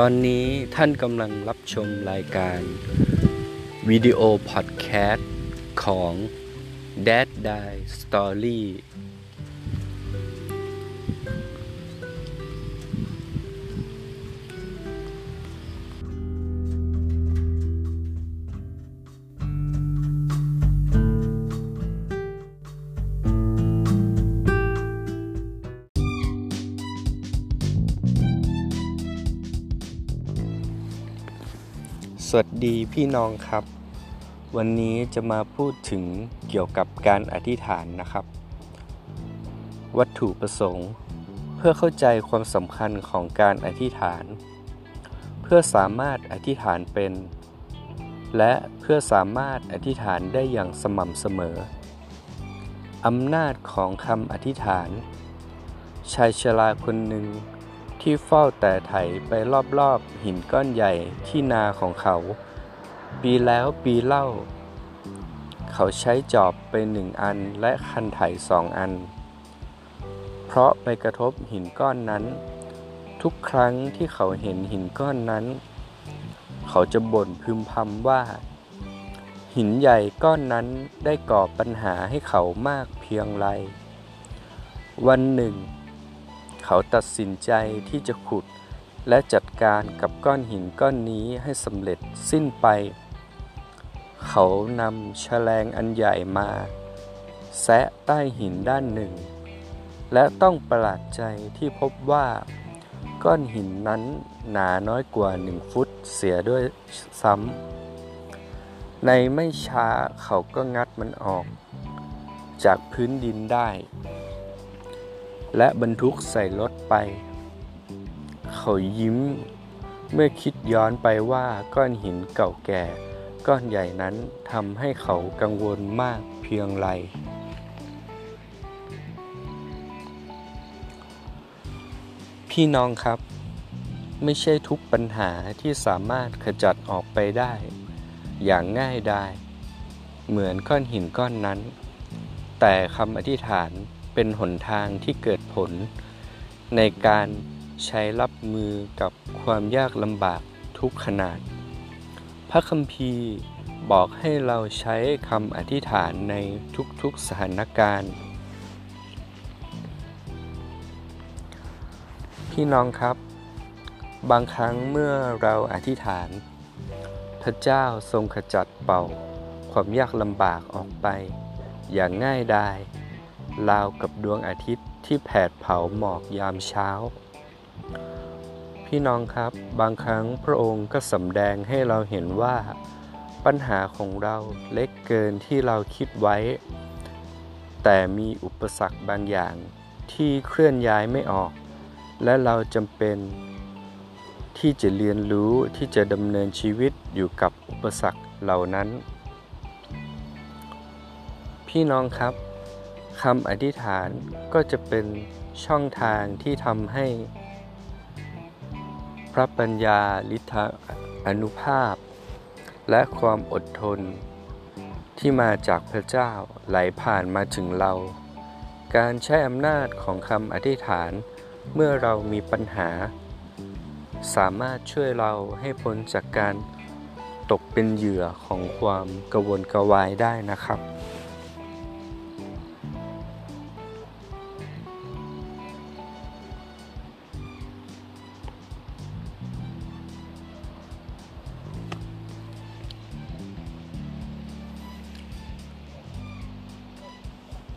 ตอนนี้ท่านกำลังรับชมรายการวิดีโอพอดแคสต์ของ Dad Die Story สวัสดีพี่น้องครับ วันนี้จะมาพูดถึงเกี่ยวกับการอธิษฐานนะครับ วัตถุประสงค์ เพื่อเข้าใจความสำคัญของการอธิษฐาน เพื่อสามารถอธิษฐานเป็น และเพื่อสามารถอธิษฐานได้อย่างสม่ำเสมออำนาจของคำอธิษฐาน ชายชราคนหนึ่ง ที่เฝ้าแต่ไถไปรอบๆหินก้อนใหญ่ที่นาของเขา ปีแล้วปีเล่า เขาใช้จอบไปหนึ่งอันและคันไถสองอัน เพราะไปกระทบหินก้อนนั้น ทุกครั้งที่เขาเห็นหินก้อนนั้น เขาจะบ่นพึมพำว่า หินใหญ่ก้อนนั้นได้ก่อปัญหาให้เขามากเพียงไร วันหนึ่ง เขาตัดสินใจที่จะขุด และจัดการกับก้อนหินก้อนนี้ให้สำเร็จสิ้นไป เขานำแฉลงอันใหญ่มา แซะใต้หินด้านหนึ่ง และต้องประหลาดใจที่พบว่า ก้อนหินนั้นหนาน้อยกว่าหนึ่งฟุตเสียด้วยซ้ำ ในไม่ช้าเขาก็งัดมันออก จากพื้นดินได้ และบรรทุกใส่รถไป เขายิ้ม เมื่อคิดย้อนไปว่าก้อนหินเก่าแก่ ก้อนใหญ่นั้นทำให้เขากังวลมากเพียงไร พี่น้องครับ ไม่ใช่ทุกปัญหาที่สามารถขจัดออกไปได้ อย่างง่ายได้เหมือนก้อนหินก้อนนั้น แต่คำอธิษฐาน เป็นหนทางที่เกิดผล ในการใช้รับมือกับความยากลำบากทุกขนาด พระคัมภีร์บอกให้เราใช้คำอธิษฐานในทุกๆสถานการณ์ พี่น้องครับ บางครั้งเมื่อเราอธิษฐาน พระเจ้าทรงขจัดเป่า ความยากลำบากออกไป อย่างง่ายดาย ราวกับดวงอาทิตย์ที่แผดเผาหมอกยามเช้า พี่น้องครับบางครั้งพระองค์ก็สำแดงให้เราเห็นว่า ปัญหาของเราเล็กเกินที่เราคิดไว้ แต่มีอุปสรรคบางอย่างที่เคลื่อนย้ายไม่ออก และเราจำเป็นที่จะเรียนรู้ที่จะดำเนินชีวิตอยู่กับอุปสรรคเหล่านั้น พี่น้องครับ คำอธิษฐานก็จะเป็นช่องทางที่ทำให้ พระปัญญาลิทะอนุภาพ และความอดทน ที่มาจากพระเจ้าไหลผ่านมาถึงเรา การใช้อำนาจของคำอธิษฐานเมื่อเรามีปัญหา สามารถช่วยเราให้พ้นจากการตกเป็นเหยื่อของความกวนกวายได้นะครับ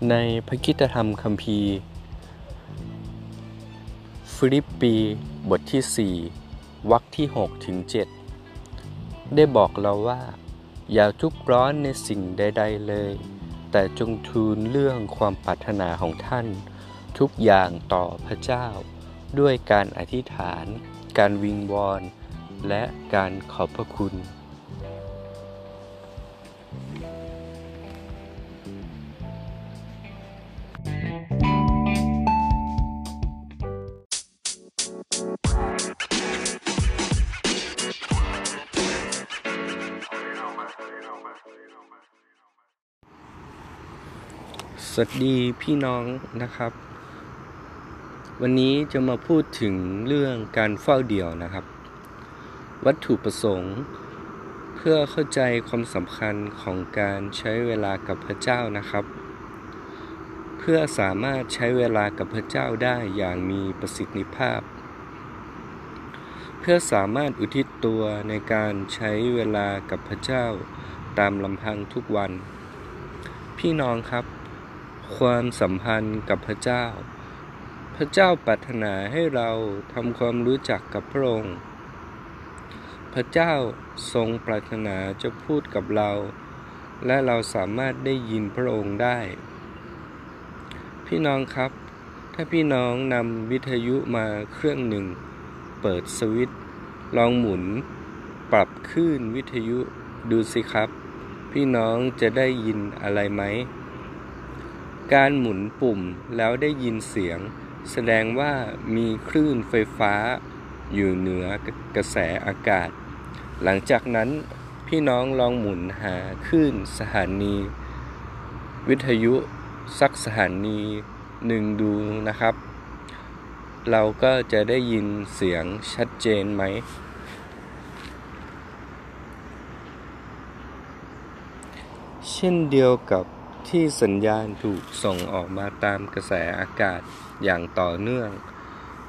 ในพระคริสตธรรมคัมภีร์ ฟิลิปปีบทที่ 4วรรคที่6ถึง7ได้บอกเราว่า อย่าทุกข์ร้อนในสิ่งใด ๆ เลย แต่จงทูลเรื่องความปรารถนาของท่าน ทุกอย่างต่อพระเจ้า ด้วยการอธิษฐาน การวิงวอน และการขอบพระคุณ วัสดีพี่น้องนะครับ วันนี้จะมาพูดถึงเรื่องการเฝ้าเดี่ยวนะครับ วัตถุประสงค์ เพื่อเข้าใจความสำคัญของการใช้เวลากับพระเจ้านะครับ เพื่อสามารถใช้เวลากับพระเจ้าได้อย่างมีประสิทธิภาพ เพื่อสามารถอุทิศตัวในการใช้เวลากับพระเจ้าตามลำพังทุกวัน พี่น้องครับ ความสัมพันธ์กับพระเจ้า พระเจ้าปรารถนาให้เราทำความรู้จักกับพระองค์ พระเจ้าทรงปรารถนาจะพูดกับเรา และเราสามารถได้ยินพระองค์ได้ พี่น้องครับ ถ้าพี่น้องนำวิทยุมาเครื่องหนึ่ง เปิดสวิตลองหมุน ปรับคลื่นวิทยุดูสิครับ พี่น้องจะได้ยินอะไรไหม การหมุนปุ่มแล้วได้ยินเสียง แสดงว่ามีคลื่นไฟฟ้าอยู่เหนือกระแสอากาศ หลังจากนั้นพี่น้องลองหมุนหาคลื่นสถานี วิทยุสักสถานีหนึ่งดูนะครับ เราก็จะได้ยินเสียงชัดเจนไหม เช่นเดียวกับ ที่สัญญาณถูกส่งออกมาตามกระแสอากาศอย่างต่อเนื่อง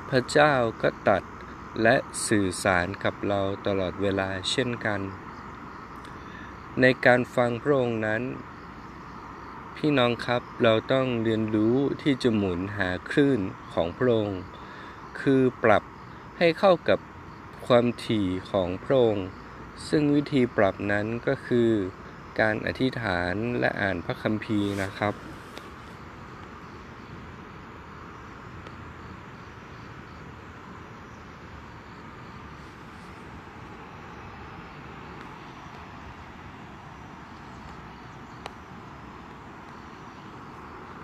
พระเจ้าก็ตัดและสื่อสารกับเราตลอดเวลาเช่นกัน ในการฟังพระองค์นั้น พี่น้องครับเราต้องเรียนรู้ที่จะหมุนหาคลื่นของพระองค์ คือปรับให้เข้ากับความถี่ของพระองค์ ซึ่งวิธีปรับนั้นก็คือ การอธิษฐานและอ่านพระคัมภีร์นะครับ